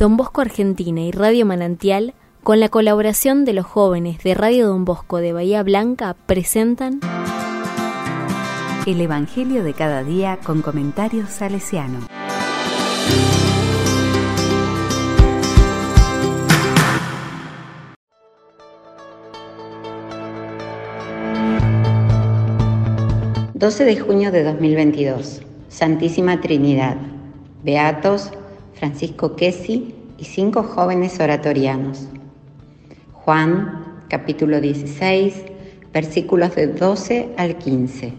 Don Bosco Argentina y Radio Manantial, con la colaboración de los jóvenes de Radio Don Bosco de Bahía Blanca, presentan El Evangelio de cada día con comentarios salesiano. ...12 de junio de 2022... ...Santísima Trinidad... ...Beatos Francisco Quesi y cinco jóvenes oratorianos. Juan, capítulo 16, versículos de 12 al 15.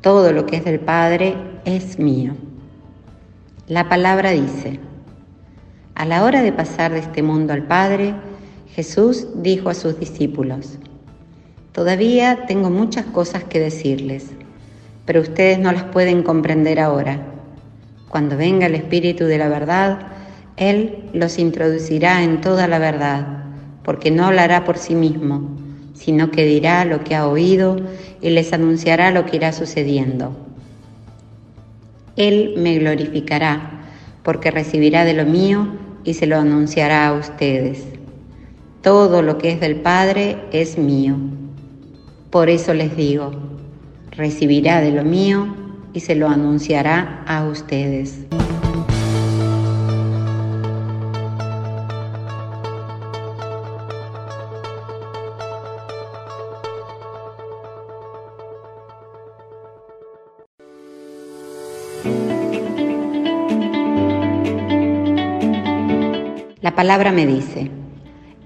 Todo lo que es del Padre es mío. La palabra dice, a la hora de pasar de este mundo al Padre, Jesús dijo a sus discípulos, Todavía tengo muchas cosas que decirles, pero ustedes no las pueden comprender ahora cuando venga el Espíritu de la verdad, Él los introducirá en toda la verdad, porque no hablará por sí mismo, sino que dirá lo que ha oído y les anunciará lo que irá sucediendo. Él me glorificará, porque recibirá de lo mío y se lo anunciará a ustedes. Todo lo que es del Padre es mío. Por eso les digo, recibirá de lo mío y se lo anunciará a ustedes. Palabra me dice,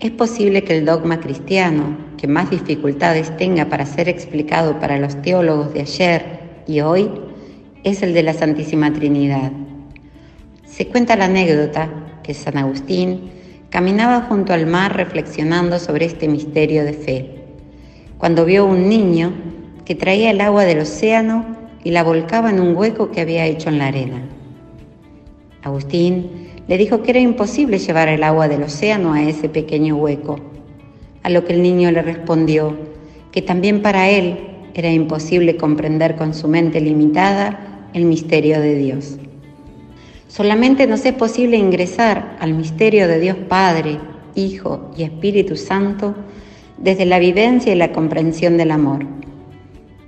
es posible que el dogma cristiano, que más dificultades tenga para ser explicado para los teólogos de ayer y hoy, es el de la Santísima Trinidad. Se cuenta la anécdota que San Agustín caminaba junto al mar reflexionando sobre este misterio de fe, cuando vio un niño que traía el agua del océano y la volcaba en un hueco que había hecho en la arena. Agustín le dijo que era imposible llevar el agua del océano a ese pequeño hueco, a lo que el niño le respondió que también para él era imposible comprender con su mente limitada el misterio de Dios. Solamente nos es posible ingresar al misterio de Dios Padre, Hijo y Espíritu Santo desde la vivencia y la comprensión del amor.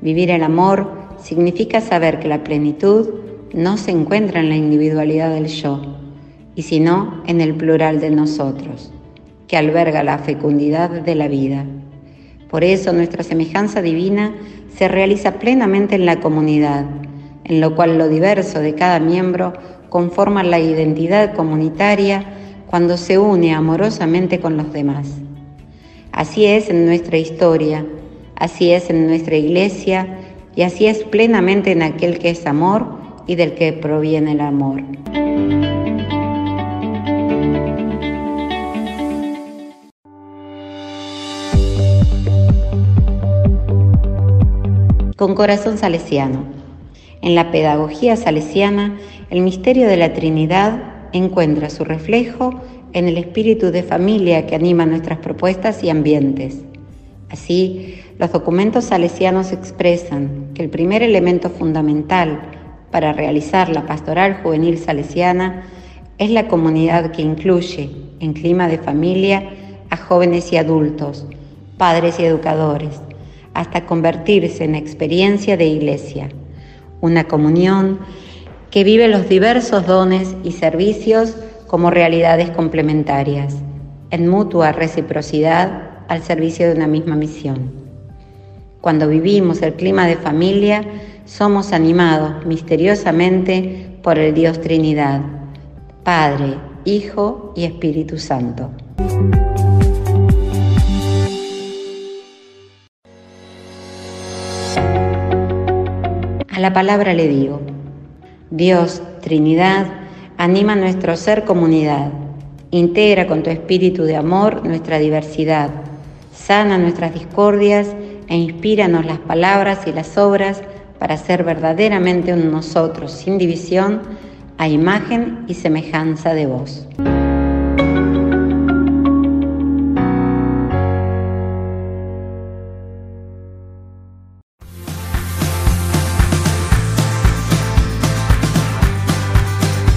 Vivir el amor significa saber que la plenitud no se encuentra en la individualidad del yo, y sino en el plural de nosotros, que alberga la fecundidad de la vida. Por eso nuestra semejanza divina se realiza plenamente en la comunidad, en lo cual lo diverso de cada miembro conforma la identidad comunitaria cuando se une amorosamente con los demás. Así es en nuestra historia, así es en nuestra iglesia y así es plenamente en aquel que es amor y del que proviene el amor. Con corazón salesiano. En la pedagogía salesiana, el misterio de la Trinidad encuentra su reflejo en el espíritu de familia que anima nuestras propuestas y ambientes. Así, los documentos salesianos expresan que el primer elemento fundamental para realizar la pastoral juvenil salesiana es la comunidad que incluye, en clima de familia, a jóvenes y adultos, padres y educadores, hasta convertirse en experiencia de iglesia una comunión que vive los diversos dones y servicios como realidades complementarias, en mutua reciprocidad al servicio de una misma misión. Cuando vivimos el clima de familia, somos animados misteriosamente por el Dios Trinidad, Padre, Hijo y Espíritu Santo. La palabra le digo, Dios, Trinidad, anima nuestro ser comunidad, integra con tu espíritu de amor nuestra diversidad, sana nuestras discordias e inspíranos las palabras y las obras para ser verdaderamente un nosotros sin división a imagen y semejanza de vos.